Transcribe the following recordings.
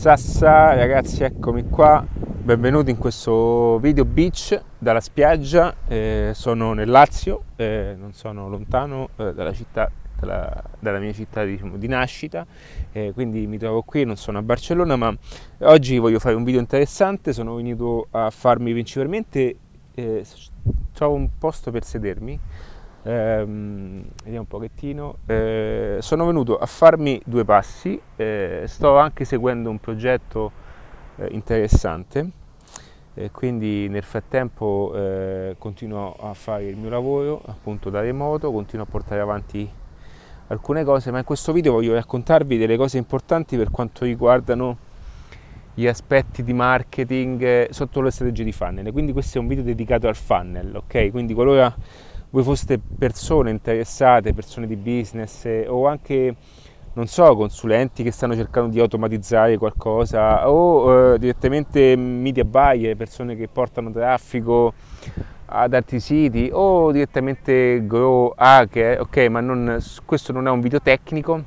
Sassa, ragazzi, eccomi qua. Benvenuti in questo video beach dalla spiaggia. Eh, sono nel Lazio, eh, non sono lontano eh, dalla, città, dalla, dalla, mia città diciamo, di nascita, eh, quindi mi trovo qui, non sono a Barcellona, ma oggi voglio fare un video interessante. Sono venuto a farmi principalmente, eh, trovo un posto per sedermi Ehm, vediamo un pochettino. Eh, sono venuto a farmi due passi, eh, sto anche seguendo un progetto eh, interessante, quindi nel frattempo eh, continuo a fare il mio lavoro appunto da remoto, continuo a portare avanti alcune cose, ma in questo video voglio raccontarvi delle cose importanti per quanto riguardano gli aspetti di marketing eh, sotto le strategie di funnel. Quindi questo è un video dedicato al funnel, ok? Quindi qualora voi foste persone interessate, persone di business eh, o anche, non so, consulenti che stanno cercando di automatizzare qualcosa o eh, direttamente media buyer, persone che portano traffico ad altri siti o direttamente grow hacker, ok, ma non, questo non è un video tecnico,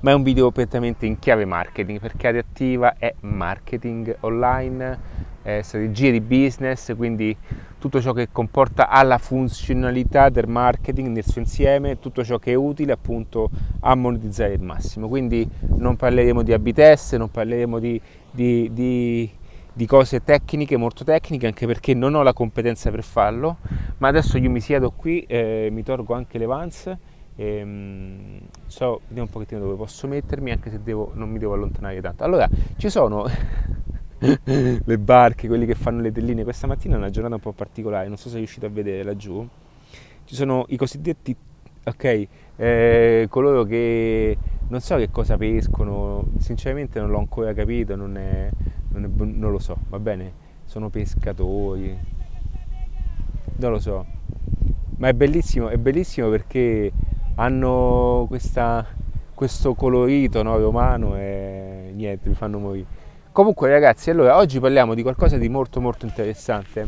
ma è un video prettamente in chiave marketing perché Adattiva è marketing online, è strategie di business, quindi tutto ciò che comporta alla funzionalità del marketing nel suo insieme, tutto ciò che è utile appunto a monetizzare il massimo. Quindi non parleremo di AB test, non parleremo di, di, di, di cose tecniche, molto tecniche, anche perché non ho la competenza per farlo, ma adesso io mi siedo qui, eh, mi tolgo anche le vans. E, um, so, vediamo un pochettino dove posso mettermi anche se devo, non mi devo allontanare tanto allora ci sono le barche, quelli che fanno le telline. Questa mattina è una giornata un po' particolare, non so se riuscite a vedere laggiù. Ci sono i cosiddetti, ok, eh, coloro che non so che cosa pescono, sinceramente non l'ho ancora capito, non, è, non, è, non lo so, va bene? Sono pescatori, non lo so. Ma è bellissimo, è bellissimo perché hanno questa, questo colorito no, romano e niente, mi fanno morire. Comunque ragazzi, allora oggi parliamo di qualcosa di molto molto interessante.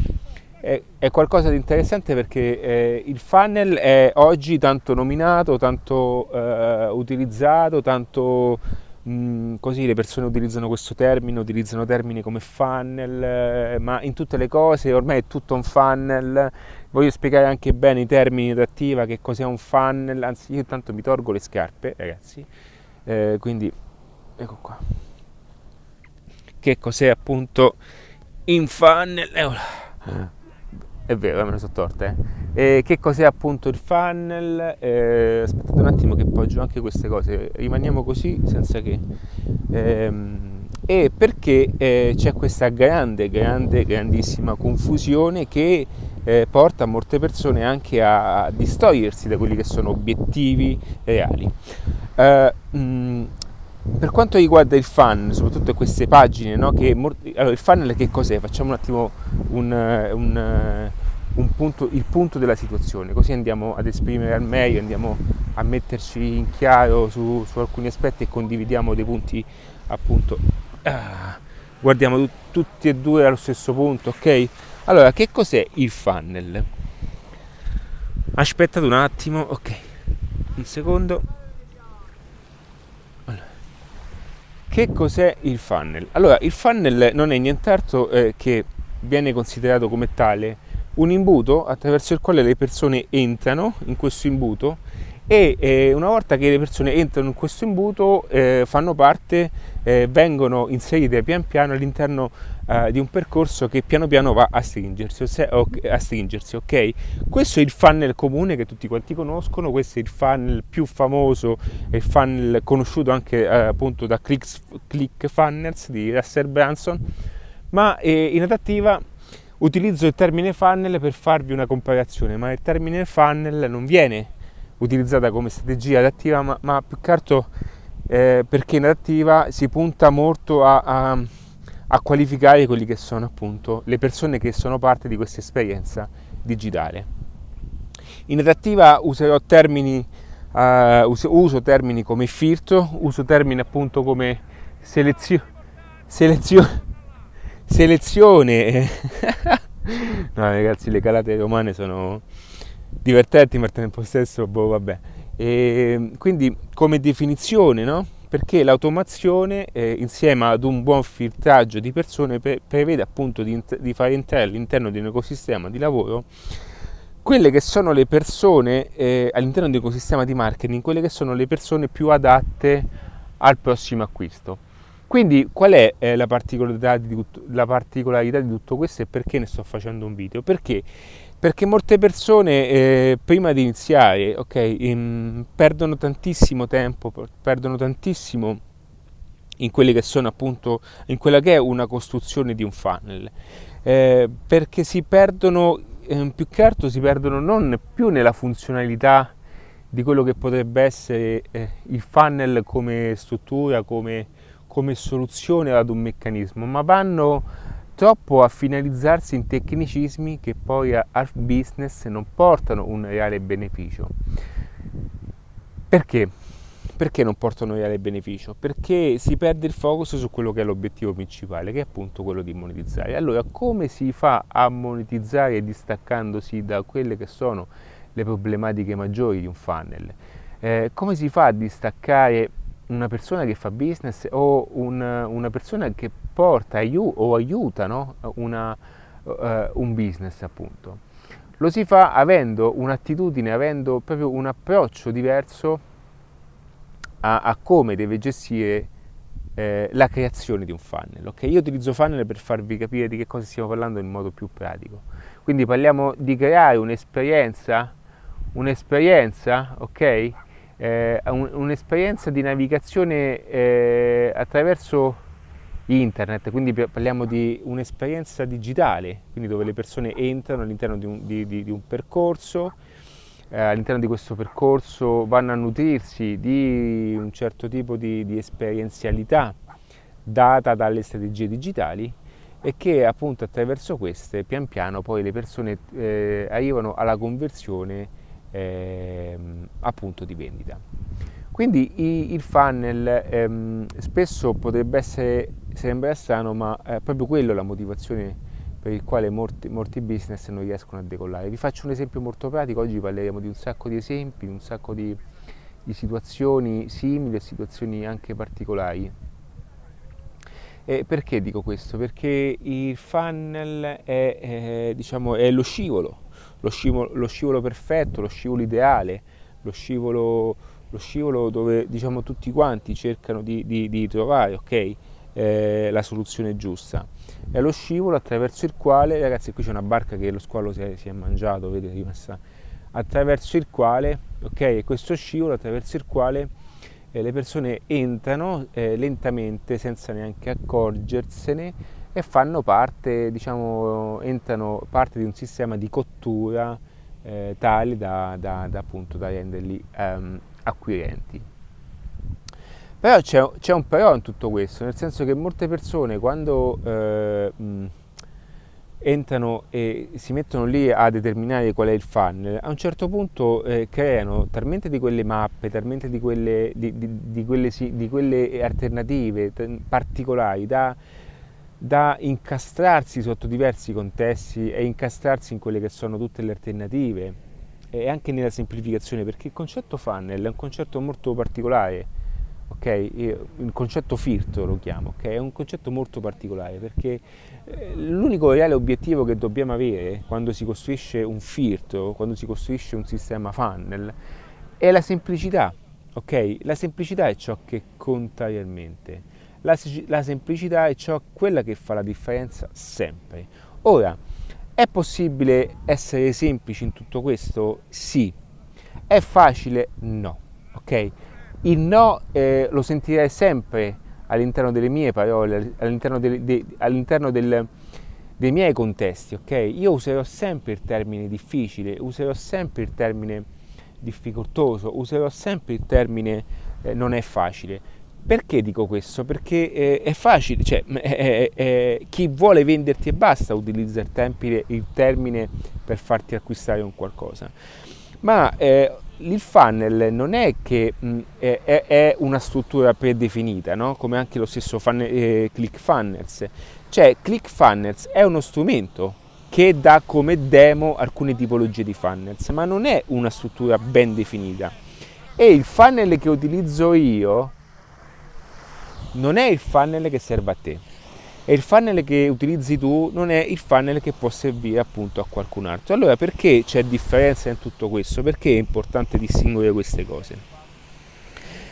È, è qualcosa di interessante perché eh, il funnel è oggi tanto nominato, tanto eh, utilizzato, tanto mh, mm, così le persone utilizzano questo termine, utilizzano termini come funnel, eh, ma in tutte le cose ormai è tutto un funnel. Voglio spiegare anche bene i termini in attiva, che cos'è un funnel, anzi io intanto mi tolgo le scarpe ragazzi, eh, quindi ecco qua che cos'è appunto in funnel. Eh, è vero, me lo sono torta. Eh. E che cos'è appunto il funnel? Eh, aspettate un attimo che poggio anche queste cose, rimaniamo così senza che... Ehm, e perché eh, c'è questa grande, grande, grandissima confusione che eh, porta molte persone anche a, distogliersi da quelli che sono obiettivi reali. Uh, mh, per quanto riguarda il fan, soprattutto queste pagine, no, che, allora, il funnel che cos'è? Facciamo un attimo un, un, un punto, il punto della situazione, così andiamo ad esprimere al meglio, andiamo a metterci in chiaro su, su alcuni aspetti e condividiamo dei punti appunto. Ah, guardiamo tutti e due allo stesso punto, ok? Allora, che cos'è il funnel? Aspettate un attimo, ok, un secondo. Che cos'è il funnel? Allora, il funnel non è nient'altro eh, che viene considerato come tale un imbuto attraverso il quale le persone entrano in questo imbuto e eh, una volta che le persone entrano in questo imbuto eh, fanno parte, eh, vengono inserite pian piano all'interno eh, di un percorso che piano piano va a stringersi, a stringersi, ok? Questo è il funnel comune che tutti quanti conoscono, questo è il funnel più famoso, il funnel conosciuto anche eh, appunto da Click, Funnels di Russell Branson, ma eh, in adattiva utilizzo il termine funnel per farvi una comparazione, ma il termine funnel non viene utilizzata come strategia adattiva, ma, ma più che altro eh, perché in adattiva si punta molto a, a, a qualificare quelli che sono appunto le persone che sono parte di questa esperienza digitale. In adattiva userò termini, uh, uso, uso, termini come filtro, uso termini appunto come selezio, selezio, selezione. no ragazzi, le calate romane sono divertenti ma al tempo stesso, boh vabbè. E quindi come definizione, no? Perché l'automazione eh, insieme ad un buon filtraggio di persone pre- prevede appunto di, di, fare entrare all'interno di un ecosistema di lavoro quelle che sono le persone eh, all'interno di un ecosistema di marketing, quelle che sono le persone più adatte al prossimo acquisto. Quindi qual è eh, la, particolarità tutto, la, particolarità di tutto questo e perché ne sto facendo un video? Perché perché molte persone eh, prima di iniziare okay, in, perdono tantissimo tempo, perdono tantissimo in quelle che sono appunto in quella che è una costruzione di un funnel eh, perché si perdono eh, più che altro si perdono non più nella funzionalità di quello che potrebbe essere eh, il funnel come struttura, come, come soluzione ad un meccanismo, ma vanno troppo a finalizzarsi in tecnicismi che poi al business non portano un reale beneficio. Perché? Perché non portano un reale beneficio? Perché si perde il focus su quello che è l'obiettivo principale, che è appunto quello di monetizzare. Allora, come si fa a monetizzare distaccandosi da quelle che sono le problematiche maggiori di un funnel? Eh, come si fa a distaccare una persona che fa business o un, una persona che porta aiu- o aiuta no? una, uh, un business appunto. Lo si fa avendo un'attitudine, avendo proprio un approccio diverso a, a come deve gestire eh, la creazione di un funnel. Okay? Io utilizzo funnel per farvi capire di che cosa stiamo parlando in modo più pratico. Quindi parliamo di creare un'esperienza, un'esperienza, ok? Eh, un, un'esperienza di navigazione eh, attraverso internet, quindi parliamo di un'esperienza digitale, quindi dove le persone entrano all'interno di un, di, di, di un percorso, eh, all'interno di questo percorso vanno a nutrirsi di un certo tipo di, esperienzialità data dalle strategie digitali e che appunto attraverso queste pian piano poi le persone eh, arrivano alla conversione ehm, appunto di vendita. Quindi i, il funnel ehm, spesso potrebbe essere, sembra strano, ma è proprio quello la motivazione per il quale molti, molti, business non riescono a decollare. Vi faccio un esempio molto pratico, oggi parleremo di un sacco di esempi, un sacco di, di situazioni simili e situazioni anche particolari. E perché dico questo? Perché il funnel è, è, diciamo, è lo scivolo lo scivolo, lo scivolo perfetto, lo scivolo ideale, lo scivolo, lo scivolo dove diciamo, tutti quanti cercano di, di, di trovare okay, eh, la soluzione giusta. È lo scivolo attraverso il quale, ragazzi, qui c'è una barca che lo squalo si è, si è mangiato, vedete, rimessa, attraverso il quale, ok, questo scivolo attraverso il quale eh, le persone entrano eh, lentamente senza neanche accorgersene e fanno parte, diciamo, entrano parte di un sistema di cottura eh, tale da, da, da, appunto, da renderli um, acquirenti. Però c'è, c'è, un però in tutto questo, nel senso che molte persone quando eh, mh, entrano e si mettono lì a determinare qual è il funnel, a un certo punto eh, creano talmente di quelle mappe, talmente di quelle, di, di, di quelle, di quelle alternative particolari da da incastrarsi sotto diversi contesti e incastrarsi in quelle che sono tutte le alternative e anche nella semplificazione, perché il concetto funnel è un concetto molto particolare, ok? Il concetto filtro lo chiamo, ok? È un concetto molto particolare perché eh, l'unico reale obiettivo che dobbiamo avere quando si costruisce un filtro, quando si costruisce un sistema funnel, è la semplicità, ok? La semplicità è ciò che conta realmente la, la semplicità è ciò, quella che fa la differenza sempre. Ora, è possibile essere semplici in tutto questo? Sì. È facile? No. Ok? Il no eh, lo sentirei sempre all'interno delle mie parole, all'interno, del, de, all'interno del, dei miei contesti. Ok? Io userò sempre il termine difficile, userò sempre il termine difficoltoso, userò sempre il termine eh, non è facile perché dico questo? Perché eh, è facile, cioè, è, è, chi vuole venderti e basta utilizza il, tempine, il, termine per farti acquistare un qualcosa. Ma eh, il funnel non è che mh, è, è, una struttura predefinita, no? come anche lo stesso funnel, eh, ClickFunnels. Cioè, ClickFunnels è uno strumento che dà come demo alcune tipologie di funnels, ma non è una struttura ben definita. E il funnel che utilizzo io non è il funnel che serve a te e il funnel che utilizzi tu non è il funnel che può servire appunto a qualcun altro. Allora perché c'è differenza in tutto questo? Perché è importante distinguere queste cose?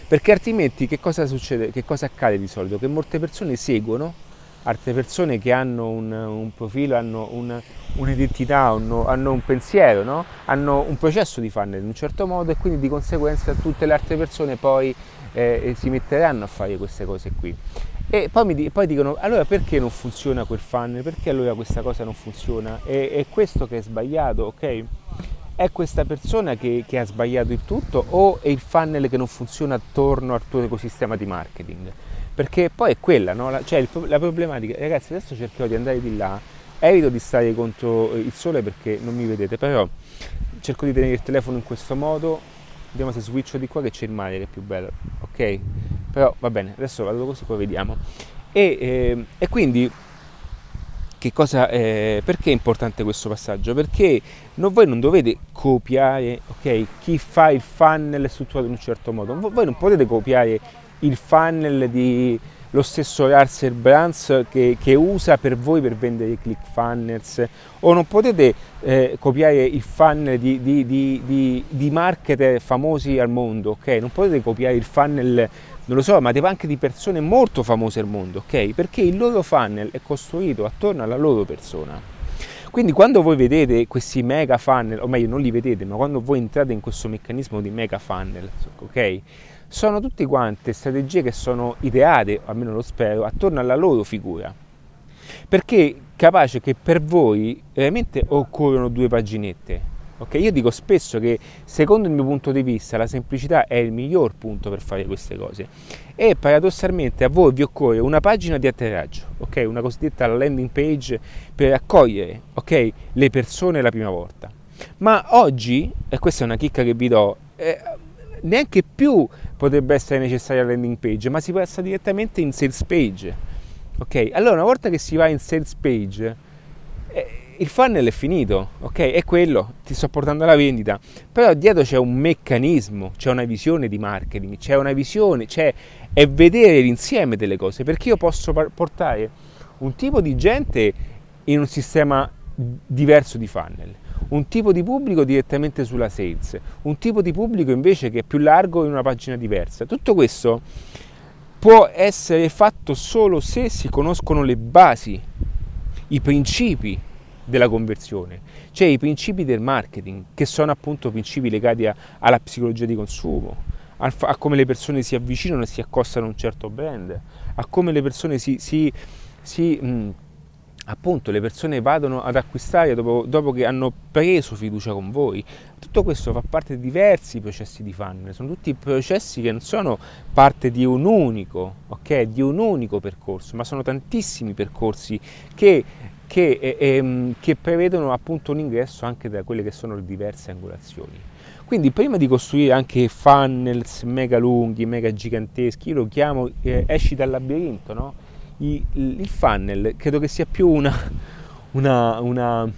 Perché altrimenti che cosa succede? Che cosa accade di solito? Che molte persone seguono altre persone che hanno un, un profilo, hanno un, un'identità, hanno, hanno, un pensiero, no? hanno un processo di funnel in un certo modo e quindi di conseguenza tutte le altre persone poi eh, si metteranno a fare queste cose qui. E poi, mi, poi, dicono, allora perché non funziona quel funnel? Perché allora questa cosa non funziona? È, è questo che è sbagliato, ok? È questa persona che, che, ha sbagliato il tutto o è il funnel che non funziona attorno al tuo ecosistema di marketing? Perché poi è quella, no? la, cioè il, la problematica, ragazzi adesso cercherò di andare di là, evito di stare contro il sole perché non mi vedete, però cerco di tenere il telefono in questo modo, vediamo se switcho di qua che c'è il mare che è più bello, ok? Però va bene, adesso vado così, poi vediamo. E, eh, e quindi che cosa, eh, perché è importante questo passaggio? Perché non, voi non dovete copiare okay, chi fa il funnel strutturato in un certo modo, voi non potete copiare il funnel di lo stesso Russell Brands che, che, usa per voi per vendere i click funnels o non potete eh, copiare il funnel di, di, di, di, marketer famosi al mondo, ok? Non potete copiare il funnel, non lo so, ma anche di persone molto famose al mondo, ok? Perché il loro funnel è costruito attorno alla loro persona. Quindi quando voi vedete questi mega funnel, o meglio non li vedete, ma quando voi entrate in questo meccanismo di mega funnel, ok? Sono tutte quante strategie che sono ideate, almeno lo spero, attorno alla loro figura. Perché capace che per voi veramente occorrono due paginette. Okay? Io dico spesso che secondo il mio punto di vista la semplicità è il miglior punto per fare queste cose e paradossalmente a voi vi occorre una pagina di atterraggio, okay? una cosiddetta landing page per accogliere okay? le persone la prima volta. Ma oggi, e questa è una chicca che vi do, eh, neanche più potrebbe essere necessaria la landing page, ma si passa direttamente in sales page. Ok? Allora, una volta che si va in sales page, eh, il funnel è finito, ok? È quello, ti sto portando alla vendita, però dietro c'è un meccanismo, c'è una visione di marketing, c'è una visione, c'è è vedere l'insieme delle cose, perché io posso portare un tipo di gente in un sistema diverso di funnel un tipo di pubblico direttamente sulla sales, un tipo di pubblico invece che è più largo in una pagina diversa. Tutto questo può essere fatto solo se si conoscono le basi, i principi della conversione, cioè i principi del marketing, che sono appunto principi legati a, alla psicologia di consumo, a, a, come le persone si avvicinano e si accostano a un certo brand, a come le persone si, si, si mh, appunto le persone vadano ad acquistare dopo, dopo, che hanno preso fiducia con voi. Tutto questo fa parte di diversi processi di funnel, sono tutti processi che non sono parte di un unico, ok? Di un unico percorso, ma sono tantissimi percorsi che, che, eh, ehm, che prevedono appunto un ingresso anche da quelle che sono le diverse angolazioni. Quindi prima di costruire anche funnels mega lunghi, mega giganteschi, io lo chiamo eh, esci dal labirinto, no? Il funnel credo che sia più una, una, una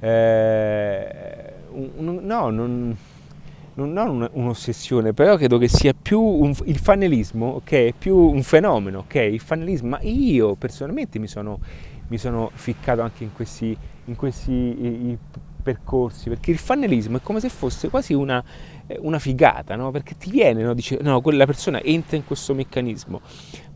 eh, un, no, non, non, un'ossessione, però credo che sia più un, il fannelismo, ok? È più un fenomeno, ok? Il fannelismo, ma io personalmente mi sono, mi sono ficcato anche in questi, in questi i, i percorsi, perché il fannelismo è come se fosse quasi una, una figata, no? Perché ti viene, no? Dice, no, quella persona entra in questo meccanismo,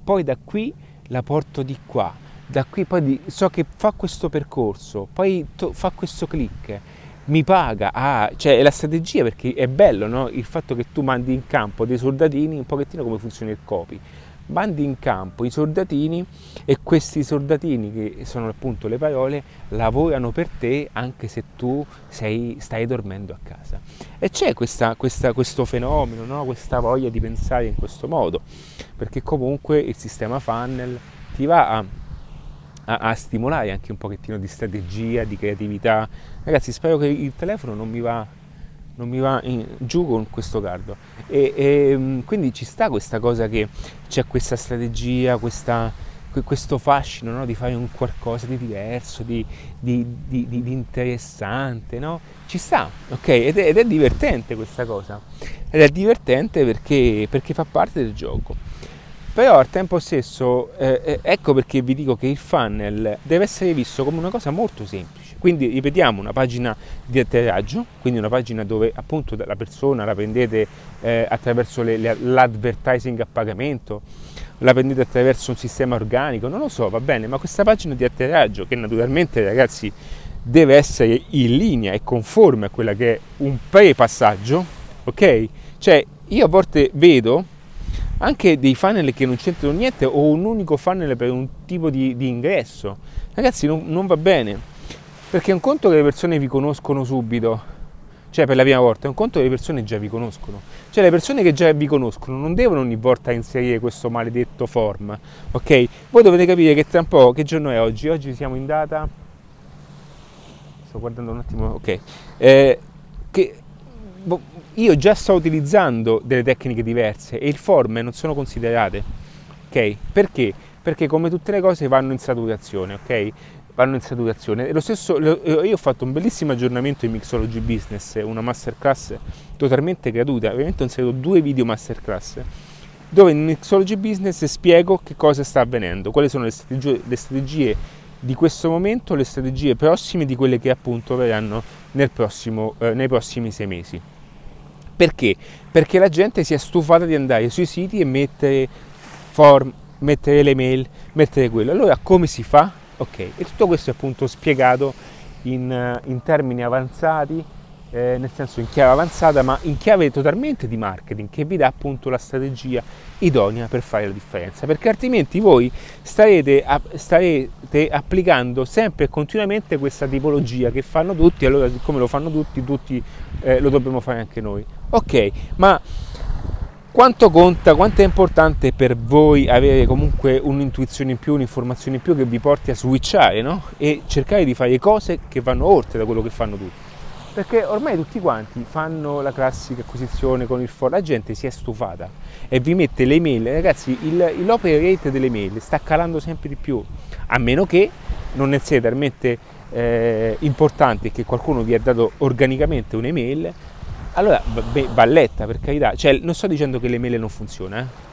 poi da qui la porto di qua, da qui poi di, so che fa questo percorso, poi to, fa questo click, mi paga, ah, cioè è la strategia perché è bello no? il fatto che tu mandi in campo dei soldatini, un pochettino come funziona il copy, mandi in campo i soldatini e questi soldatini che sono appunto le parole lavorano per te anche se tu sei, stai dormendo a casa e c'è questa, questa, questo fenomeno no? questa voglia di pensare in questo modo perché comunque il sistema funnel ti va a, a, a stimolare anche un pochettino di strategia di creatività ragazzi spero che il telefono non mi va non mi va in, giù con questo caldo. E, e, mm, quindi ci sta questa cosa che c'è questa strategia, questa, questo fascino no? di fare un qualcosa di diverso, di, di, di, di interessante, no? Ci sta, ok? Ed è, ed è, divertente questa cosa. Ed è divertente perché, perché fa parte del gioco. però al tempo stesso eh, eh, ecco perché vi dico che il funnel deve essere visto come una cosa molto semplice. Quindi ripetiamo una pagina di atterraggio, quindi una pagina dove appunto la persona la prendete eh, attraverso le, le, l'advertising a pagamento, la prendete attraverso un sistema organico, non lo so, va bene, ma questa pagina di atterraggio che naturalmente ragazzi deve essere in linea e conforme a quella che è un pre-passaggio, ok? Cioè io a volte vedo anche dei funnel che non c'entrano niente o un unico funnel per un tipo di, di ingresso. Ragazzi, non, non, va bene, perché è un conto che le persone vi conoscono subito, cioè per la prima volta, è un conto che le persone già vi conoscono. Cioè le persone che già vi conoscono non devono ogni volta inserire questo maledetto form, ok? Voi dovete capire che tra un po', che giorno è oggi? Oggi siamo in data... Sto guardando un attimo, ok. Eh, che boh, io già sto utilizzando delle tecniche diverse e il form non sono considerate. Ok? Perché? Perché come tutte le cose vanno in saturazione, ok? Vanno in saturazione. E lo stesso, io ho fatto un bellissimo aggiornamento in Mixology Business, una masterclass totalmente gratuita. Ovviamente ho inserito due video masterclass dove in Mixology Business spiego che cosa sta avvenendo, quali sono le strategie, le strategie di questo momento, le strategie prossime di quelle che appunto verranno prossimo, eh, nei prossimi sei mesi. Perché? Perché la gente si è stufata di andare sui siti e mettere form, mettere le mail, mettere quello. Allora come si fa? Ok, e tutto questo è appunto spiegato in, in termini avanzati eh, nel senso in chiave avanzata, ma in chiave totalmente di marketing che vi dà appunto la strategia idonea per fare la differenza, perché altrimenti voi starete, starete applicando sempre e continuamente questa tipologia che fanno tutti, allora siccome lo fanno tutti, tutti eh, lo dobbiamo fare anche noi. Ok, ma quanto conta, quanto è importante per voi avere comunque un'intuizione in più, un'informazione in più che vi porti a switchare no? e cercare di fare cose che vanno oltre da quello che fanno tutti? Perché ormai tutti quanti fanno la classica acquisizione con il for, la gente si è stufata e vi mette le mail, ragazzi il, l'open rate delle mail sta calando sempre di più, a meno che non ne sia talmente eh, importante che qualcuno vi ha dato organicamente un'email, allora beh, balletta per carità, cioè non sto dicendo che l'email non funziona, eh?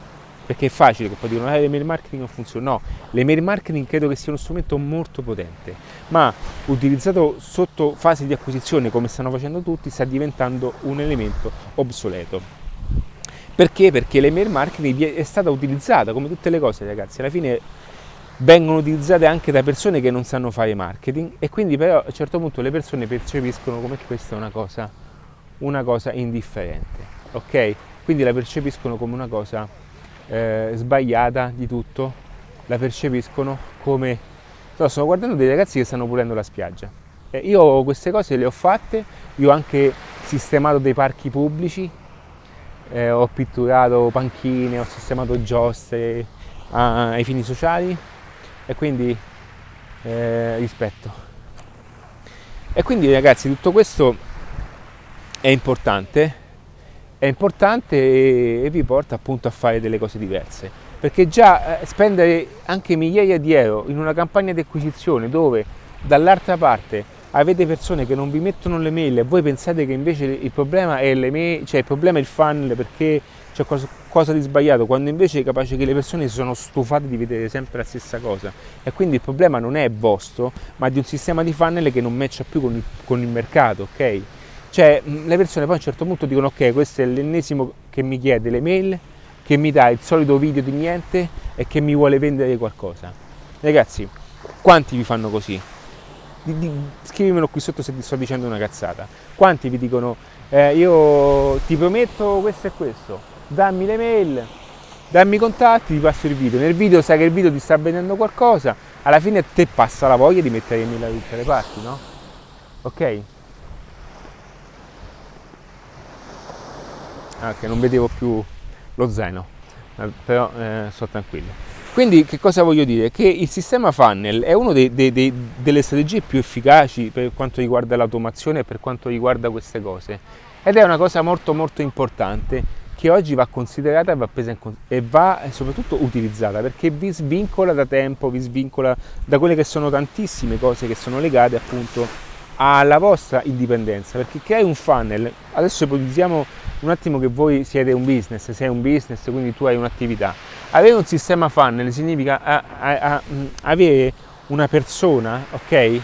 perché è facile che poi dicono che ah, l'email marketing non funziona. No, l'email marketing credo che sia uno strumento molto potente, ma utilizzato sotto fase di acquisizione come stanno facendo tutti sta diventando un elemento obsoleto. Perché? Perché l'email marketing è stata utilizzata come tutte le cose ragazzi, alla fine vengono utilizzate anche da persone che non sanno fare marketing e quindi però a un certo punto le persone percepiscono come questa è una cosa, una cosa indifferente, ok? Quindi la percepiscono come una cosa eh, sbagliata di tutto, la percepiscono come... No, sto guardando dei ragazzi che stanno pulendo la spiaggia. Eh, io queste cose le ho fatte, io ho anche sistemato dei parchi pubblici, eh, ho pitturato panchine, ho sistemato giostre a, ai fini sociali e quindi eh, rispetto. E quindi ragazzi tutto questo è importante è importante e, vi porta appunto a fare delle cose diverse. Perché già eh, spendere anche migliaia di euro in una campagna di acquisizione dove dall'altra parte avete persone che non vi mettono le mail e voi pensate che invece il problema è le mail, cioè il problema è il funnel perché c'è qualcosa di sbagliato, quando invece è capace che le persone si sono stufate di vedere sempre la stessa cosa. E quindi il problema non è vostro, ma di un sistema di funnel che non matcha più con il, con il mercato, ok? Cioè le persone poi a un certo punto dicono ok, questo è l'ennesimo che mi chiede le mail, che mi dà il solito video di niente e che mi vuole vendere qualcosa. Ragazzi, quanti vi fanno così? Di, di, scrivimelo qui sotto se ti sto dicendo una cazzata. Quanti vi dicono eh, io ti prometto questo e questo, dammi le mail, dammi i contatti, ti passo il video. Nel video sai che il video ti sta vendendo qualcosa, alla fine te passa la voglia di mettere le mail da tutte le parti, no? Ok? Ah, che non vedevo più lo zaino, eh, però eh, sto tranquillo. Quindi che cosa voglio dire? Che il sistema funnel è una delle strategie più efficaci per quanto riguarda l'automazione e per quanto riguarda queste cose ed è una cosa molto molto importante che oggi va considerata e va presa in e va soprattutto utilizzata perché vi svincola da tempo, vi svincola da quelle che sono tantissime cose che sono legate appunto alla vostra indipendenza perché creare un funnel, adesso ipotizziamo un attimo che voi siete un business, sei un business, quindi tu hai un'attività. avere un sistema funnel significa a, a, a, avere una persona, ok,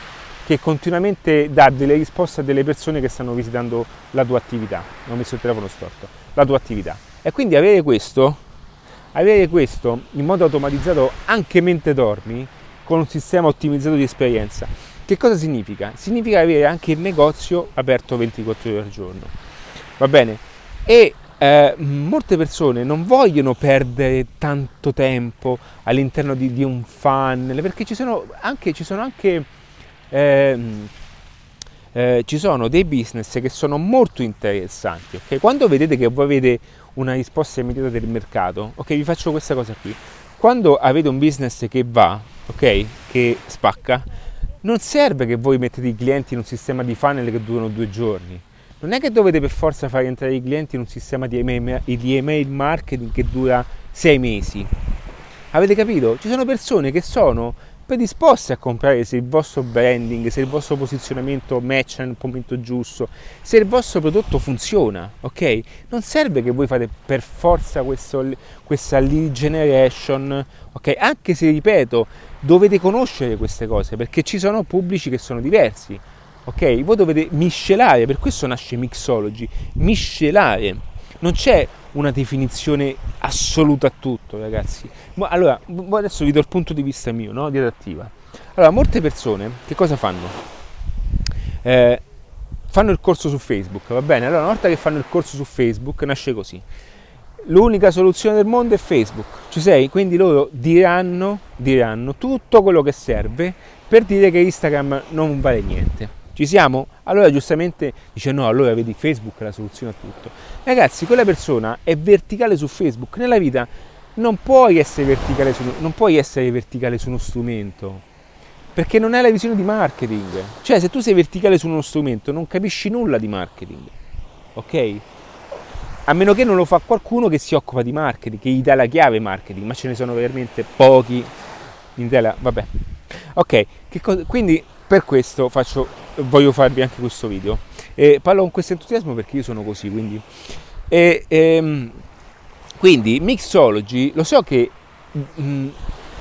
che continuamente dà delle risposte a delle persone che stanno visitando la tua attività. Ho messo il telefono storto, la tua attività. E quindi avere questo, avere questo in modo automatizzato anche mentre dormi, con un sistema ottimizzato di esperienza. Che cosa significa? Significa avere anche il negozio aperto 24 ore al giorno. Va bene? E eh, molte persone non vogliono perdere tanto tempo all'interno di, di un funnel perché ci sono anche, ci sono anche eh, eh, ci sono dei business che sono molto interessanti. Okay? Quando vedete che voi avete una risposta immediata del mercato, ok, vi faccio questa cosa qui. Quando avete un business che va, ok, che spacca, non serve che voi mettete i clienti in un sistema di funnel che durano due giorni non è che dovete per forza fare entrare i clienti in un sistema di email, di email marketing che dura sei mesi. Avete capito? Ci sono persone che sono predisposte a comprare se il vostro branding, se il vostro posizionamento match nel momento giusto, se il vostro prodotto funziona, ok? Non serve che voi fate per forza questo, questa lead generation, ok? Anche se, ripeto, dovete conoscere queste cose perché ci sono pubblici che sono diversi ok? Voi dovete miscelare, per questo nasce mixology, miscelare. Non c'è una definizione assoluta a tutto, ragazzi. Ma allora, adesso vi do il punto di vista mio, no? Di adattiva. Allora, molte persone che cosa fanno? Eh, fanno il corso su Facebook, va bene? Allora, una volta che fanno il corso su Facebook, nasce così. L'unica soluzione del mondo è Facebook, ci sei? Quindi loro diranno, diranno tutto quello che serve per dire che Instagram non vale niente. Ci siamo? Allora giustamente dice no, allora vedi Facebook è la soluzione a tutto. Ragazzi, quella persona è verticale su Facebook. Nella vita non puoi essere verticale su, puoi essere verticale su uno strumento. Perché non hai la visione di marketing. Cioè, se tu sei verticale su uno strumento, non capisci nulla di marketing. Ok? A meno che non lo fa qualcuno che si occupa di marketing, che gli dà la chiave marketing, ma ce ne sono veramente pochi in Italia. Vabbè. Ok, cosa, quindi per questo faccio voglio farvi anche questo video. E parlo con questo entusiasmo perché io sono così, quindi... E, ehm, quindi Mixology, lo so che mh, mm,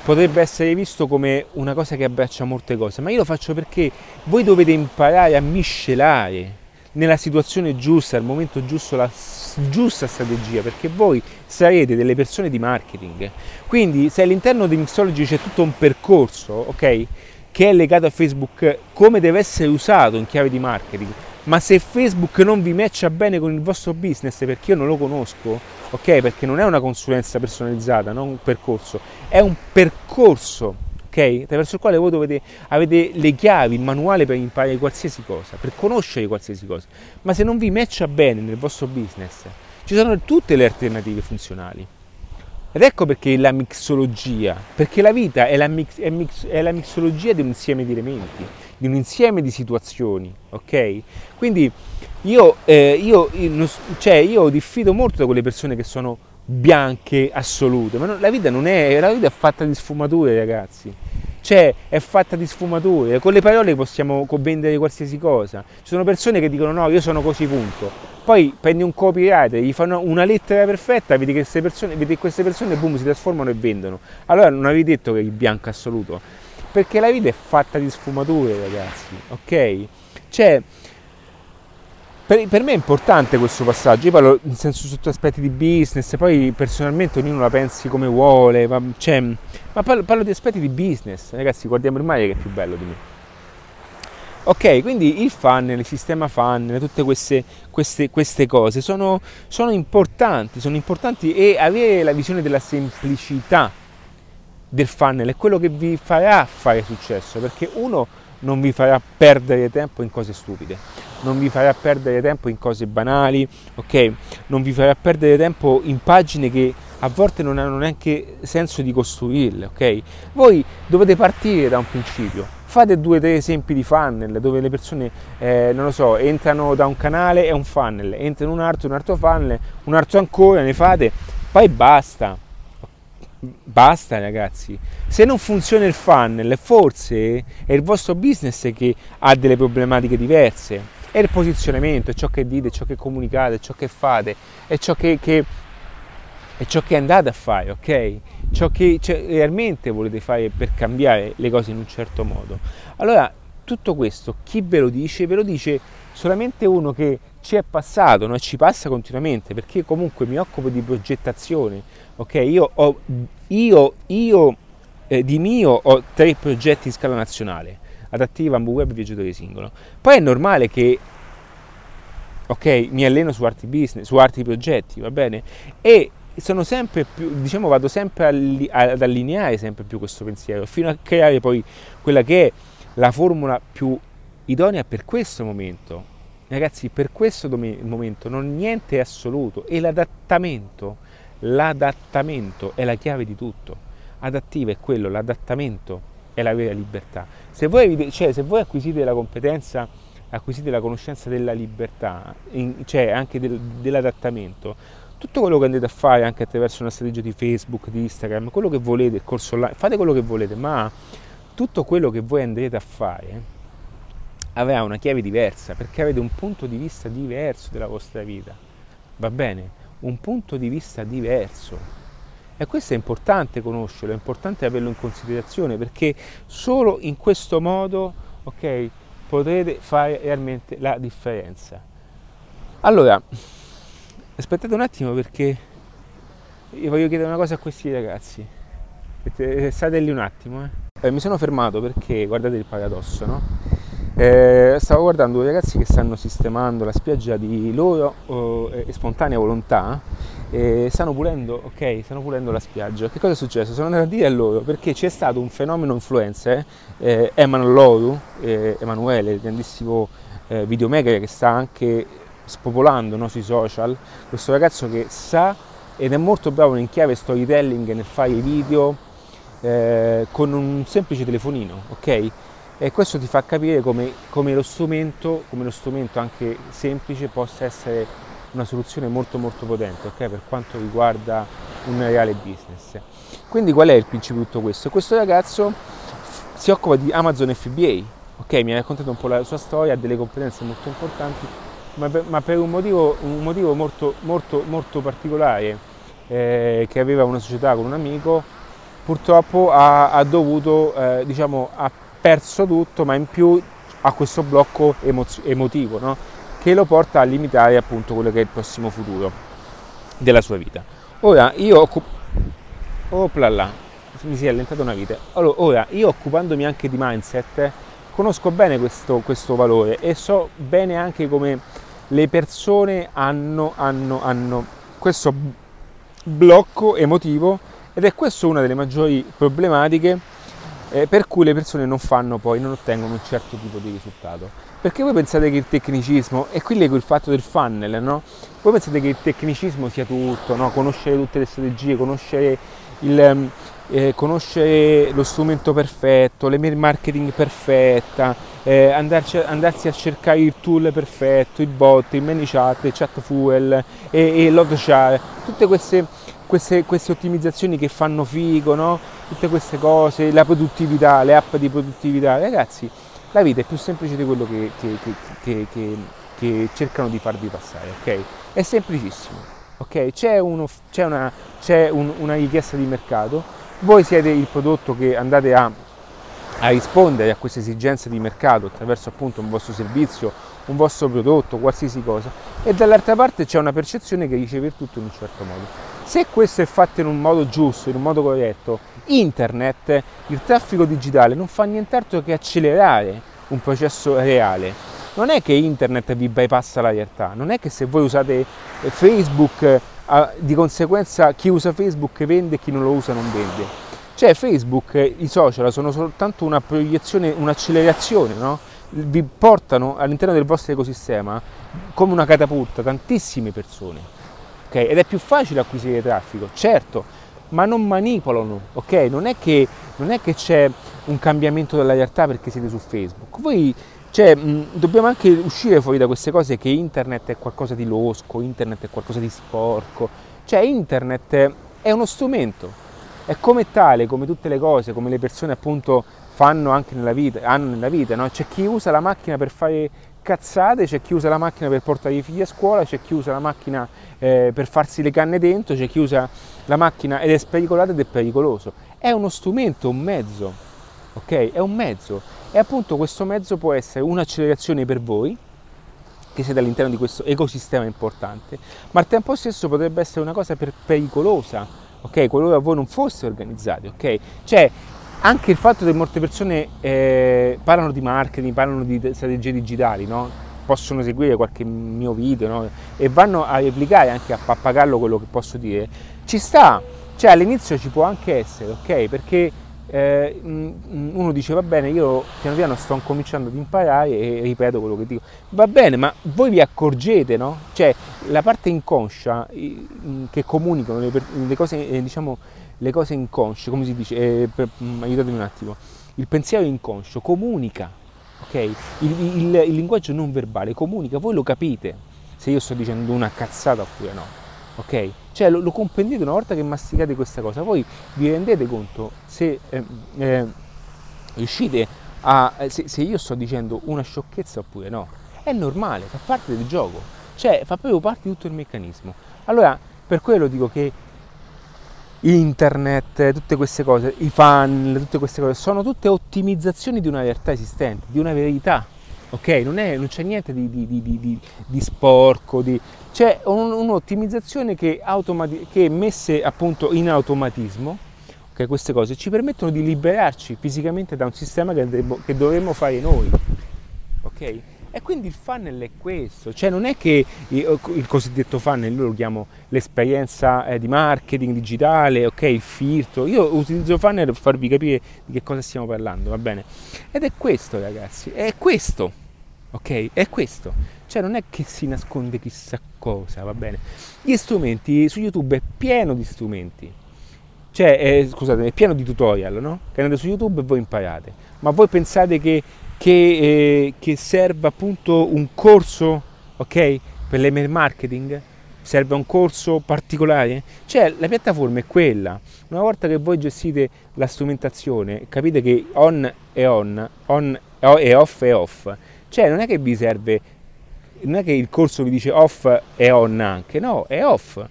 potrebbe essere visto come una cosa che abbraccia molte cose, ma io lo faccio perché voi dovete imparare a miscelare nella situazione giusta, al momento giusto, la giusta strategia, perché voi sarete delle persone di marketing. Quindi se all'interno di Mixology c'è tutto un percorso, ok? Che è legato a Facebook come deve essere usato in chiave di marketing. Ma se Facebook non vi matcha bene con il vostro business, perché io non lo conosco, ok? Perché non è una consulenza personalizzata, non un percorso, è un percorso? Attraverso il quale voi dovete, avete le chiavi, il manuale per imparare qualsiasi cosa, per conoscere qualsiasi cosa. Ma se non vi matcha bene nel vostro business, ci sono tutte le alternative funzionali. Ed ecco perché la mixologia, perché la vita è la, mix, è, mix, è la mixologia di un insieme di elementi, di un insieme di situazioni, ok? Quindi io, eh, io, cioè, io diffido molto da quelle persone che sono bianche assolute, ma no, la vita non è, la vita è fatta di sfumature ragazzi, cioè è fatta di sfumature, con le parole possiamo vendere qualsiasi cosa, ci sono persone che dicono no, io sono così punto, poi prendi un copywriter, gli fanno una lettera perfetta, vedi che queste persone, vedi queste persone boom, si trasformano e vendono. Allora non avevi detto che è il bianco assoluto, perché la vita è fatta di sfumature, ragazzi, ok? Cioè, per, per, me è importante questo passaggio, io parlo in senso sotto aspetti di business, poi personalmente ognuno la pensi come vuole, ma, cioè, ma parlo, parlo, di aspetti di business, ragazzi, guardiamo il mare che è più bello di me. Ok, quindi il funnel, il sistema funnel, tutte queste, queste, queste cose sono, sono, importanti, sono importanti e avere la visione della semplicità del funnel è quello che vi farà fare successo, perché uno non vi farà perdere tempo in cose stupide, non vi farà perdere tempo in cose banali, ok? Non vi farà perdere tempo in pagine che a volte non hanno neanche senso di costruirle, ok? Voi dovete partire da un principio, fate due o tre esempi di funnel dove le persone, eh, non lo so, entrano da un canale e un funnel, entrano un altro, un altro funnel, un altro ancora, ne fate, poi basta. Basta ragazzi, se non funziona il funnel forse è il vostro business che ha delle problematiche diverse, è il posizionamento, è ciò che dite, è ciò che comunicate, è ciò che fate, è ciò che, che, è ciò che andate a fare, ok? ciò che cioè, realmente volete fare per cambiare le cose in un certo modo. Allora, tutto questo chi ve lo dice? Ve lo dice solamente uno che ci è passato, no? ci passa continuamente, perché comunque mi occupo di progettazione, ok? Io, ho, io, io eh, di mio ho tre progetti in scala nazionale, adattiva, Ambu Web Viaggiatore Singolo. Poi è normale che ok, mi alleno su altri business, su altri progetti, va bene? E sono sempre più, diciamo, vado sempre ad allineare sempre più questo pensiero, fino a creare poi quella che è la formula più idonea per questo momento. Ragazzi, per questo momento non niente è assoluto e l'adattamento, l'adattamento è la chiave di tutto. Adattivo è quello, l'adattamento è la vera libertà. Se voi, cioè, se voi acquisite la competenza acquisite la conoscenza della libertà, in, cioè anche del, dell'adattamento, tutto quello che andate a fare anche attraverso una strategia di Facebook, di Instagram, quello che volete, il corso online, fate quello che volete, ma tutto quello che voi andrete a fare avrà una chiave diversa perché avete un punto di vista diverso della vostra vita. Va bene? Un punto di vista diverso. E questo è importante conoscerlo, è importante averlo in considerazione perché solo in questo modo, ok, potrete fare realmente la differenza. Allora, aspettate un attimo perché io voglio chiedere una cosa a questi ragazzi. State lì un attimo. Eh. Eh, mi sono fermato perché, guardate il paradosso, no? Eh, stavo guardando due ragazzi che stanno sistemando la spiaggia di loro oh, e spontanea volontà e stanno pulendo, ok, stanno pulendo la spiaggia. Che cosa è successo? Sono andato a dire a loro perché c'è stato un fenomeno influencer, eh, Emanuele Loru, eh, Emanuele, il grandissimo eh, videomaker che sta anche spopolando no, sui social, questo ragazzo che sa ed è molto bravo in chiave storytelling nel fare i video eh, con un semplice telefonino, ok? E questo ti fa capire come, come, lo strumento, come lo strumento anche semplice possa essere una soluzione molto molto potente okay, per quanto riguarda un reale business. Quindi qual è il principio di tutto questo? Questo ragazzo si occupa di Amazon FBA, ok? Mi ha raccontato un po' la sua storia, ha delle competenze molto importanti, ma per, ma per un, motivo, un, motivo, molto, molto, molto particolare, eh, che aveva una società con un amico, purtroppo ha, ha dovuto, eh, diciamo, ha perso tutto, ma in più ha questo blocco emozio- emotivo, no? Che lo porta a limitare appunto quello che è il prossimo futuro della sua vita. Ora io occup- là, mi si è allentata una vita. Allora, ora io occupandomi anche di mindset conosco bene questo, questo valore e so bene anche come le persone hanno, hanno, hanno questo blocco emotivo ed è questa una delle maggiori problematiche eh, per cui le persone non fanno poi, non ottengono un certo tipo di risultato. Perché voi pensate che il tecnicismo, e qui leggo il fatto del funnel, no? Voi pensate che il tecnicismo sia tutto, no? Conoscere tutte le strategie, conoscere, il, ehm, eh, conoscere lo strumento perfetto, l'email marketing perfetta, eh, andarci, andarsi a cercare il tool perfetto, il bot, il ManyChat, il chat fuel e, e l'hotjar, tutte queste, queste, queste, ottimizzazioni che fanno figo, no? Tutte queste cose, la produttività, le app di produttività, ragazzi la vita è più semplice di quello che, che, che, che cercano di farvi passare, ok? È semplicissimo, ok? C'è, uno, c'è, una, c'è un, una, richiesta di mercato, voi siete il prodotto che andate a, a rispondere a queste esigenze di mercato attraverso appunto un vostro servizio, un vostro prodotto, qualsiasi cosa, e dall'altra parte c'è una percezione che riceve tutto in un certo modo. Se questo è fatto in un modo giusto, in un modo corretto, internet, il traffico digitale non fa nient'altro che accelerare un processo reale. Non è che internet vi bypassa la realtà, non è che se voi usate Facebook, eh, di conseguenza chi usa Facebook vende e chi non lo usa non vende. Cioè Facebook, i social sono soltanto una proiezione, un'accelerazione, no? vi portano all'interno del vostro ecosistema come una catapulta tantissime persone. Ed è più facile acquisire traffico, certo, ma non manipolano, ok? Non è che, non è che c'è un cambiamento della realtà perché siete su Facebook. Voi, cioè, mh, dobbiamo anche uscire fuori da queste cose che internet è qualcosa di losco, internet è qualcosa di sporco. Cioè, internet è uno strumento, è come tale, come tutte le cose, come le persone appunto fanno anche nella vita, hanno nella vita, no? C'è chi usa la macchina per fare cazzate, c'è chi usa la macchina per portare i figli a scuola, c'è chi usa la macchina eh, per farsi le canne dentro, c'è chi usa la macchina ed è spericolato ed è pericoloso. È uno strumento, un mezzo, ok? È un mezzo. E appunto questo mezzo può essere un'accelerazione per voi, che siete all'interno di questo ecosistema importante, ma al tempo stesso potrebbe essere una cosa per pericolosa, ok? Qualora voi non foste organizzati, ok? Cioè, anche il fatto che molte persone eh, parlano di marketing, parlano di strategie digitali, no? possono seguire qualche mio video no? e vanno a replicare anche a pappagallo quello che posso dire, ci sta, cioè all'inizio ci può anche essere, ok? Perché eh, uno dice va bene, io piano piano sto cominciando ad imparare e ripeto quello che dico, va bene, ma voi vi accorgete, no? Cioè la parte inconscia che comunicano le, le cose, eh, diciamo, le cose inconsce, come si dice, eh, per, mm, aiutatemi un attimo, il pensiero inconscio comunica, ok? Il, il, il, linguaggio non verbale comunica, voi lo capite se io sto dicendo una cazzata oppure no, ok? Cioè lo, lo comprendete una volta che masticate questa cosa, voi vi rendete conto se eh, eh, riuscite a, eh, se, se io sto dicendo una sciocchezza oppure no, è normale, fa parte del gioco, cioè fa proprio parte di tutto il meccanismo. Allora, per quello dico che internet, tutte queste cose, i fan, tutte queste cose, sono tutte ottimizzazioni di una realtà esistente, di una verità. Ok? Non, è, non c'è niente di, di, di, di sporco, c'è un, un'ottimizzazione che, automati- che messe appunto in automatismo, okay, queste cose ci permettono di liberarci fisicamente da un sistema che, che dovremmo fare noi. Ok? E quindi il funnel è questo, cioè non è che il cosiddetto funnel, io lo chiamo l'esperienza eh, di marketing digitale, ok, il filtro, io utilizzo funnel per farvi capire di che cosa stiamo parlando, va bene? Ed è questo ragazzi, è questo, ok? È questo, cioè non è che si nasconde chissà cosa, va bene? Gli strumenti, su YouTube è pieno di strumenti, cioè, eh, scusate, è pieno di tutorial, no? Che andate su YouTube e voi imparate, ma voi pensate che che, eh, che serva appunto un corso, ok? Per l'email marketing? Serve un corso particolare? Cioè la piattaforma è quella. Una volta che voi gestite la strumentazione, capite che on è on, on è off è off. Cioè non è che vi serve, non è che il corso vi dice off e on anche, no, è off.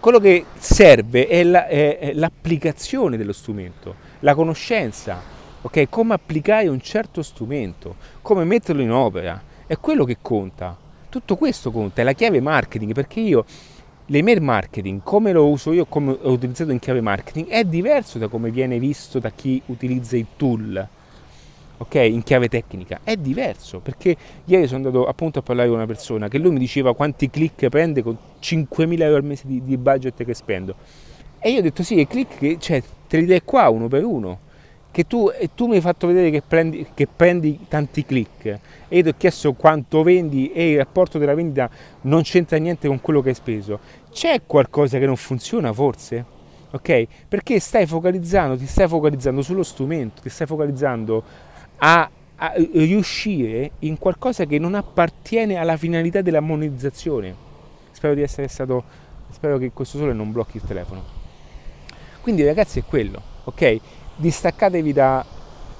Quello che serve è, la, è l'applicazione dello strumento, la conoscenza, ok? Come applicare un certo strumento, come metterlo in opera, è quello che conta. Tutto questo conta, è la chiave marketing, perché io l'email marketing, come lo uso io, come ho utilizzato in chiave marketing, è diverso da come viene visto da chi utilizza il tool. Ok, in chiave tecnica è diverso perché ieri sono andato appunto a parlare con una persona che lui mi diceva quanti click prende con 5.000 euro al mese di, di budget che spendo e io ho detto sì, i click cioè, te li dai qua uno per uno che tu, tu, mi hai fatto vedere che prendi, che prendi, tanti click e io ti ho chiesto quanto vendi e il rapporto della vendita non c'entra niente con quello che hai speso, c'è qualcosa che non funziona forse? Ok? Perché stai focalizzando, ti stai focalizzando sullo strumento, ti stai focalizzando a, a riuscire in qualcosa che non appartiene alla finalità della monetizzazione. Spero di essere stato, spero che questo sole non blocchi il telefono. Quindi ragazzi è quello, ok? Distaccatevi da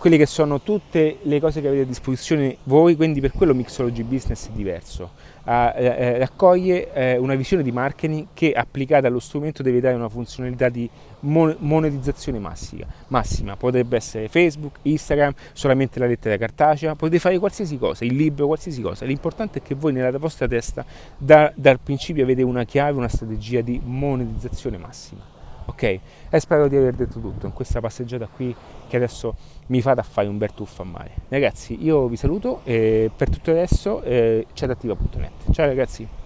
quelle che sono tutte le cose che avete a disposizione voi, quindi per quello Mixology Business è diverso. Uh, eh, raccoglie eh, una visione di marketing che applicata allo strumento deve dare una funzionalità di mon- monetizzazione massima. massima. Potrebbe essere Facebook, Instagram, solamente la lettera cartacea, potete fare qualsiasi cosa, il libro, qualsiasi cosa. L'importante è che voi nella vostra testa da, dal principio avete una chiave, una strategia di monetizzazione massima. Ok? E spero di aver detto tutto in questa passeggiata qui che adesso mi fate a fare un bel tuffo a mare. Ragazzi, io vi saluto e per tutto adesso eh, chattattiva.net. Ciao ragazzi!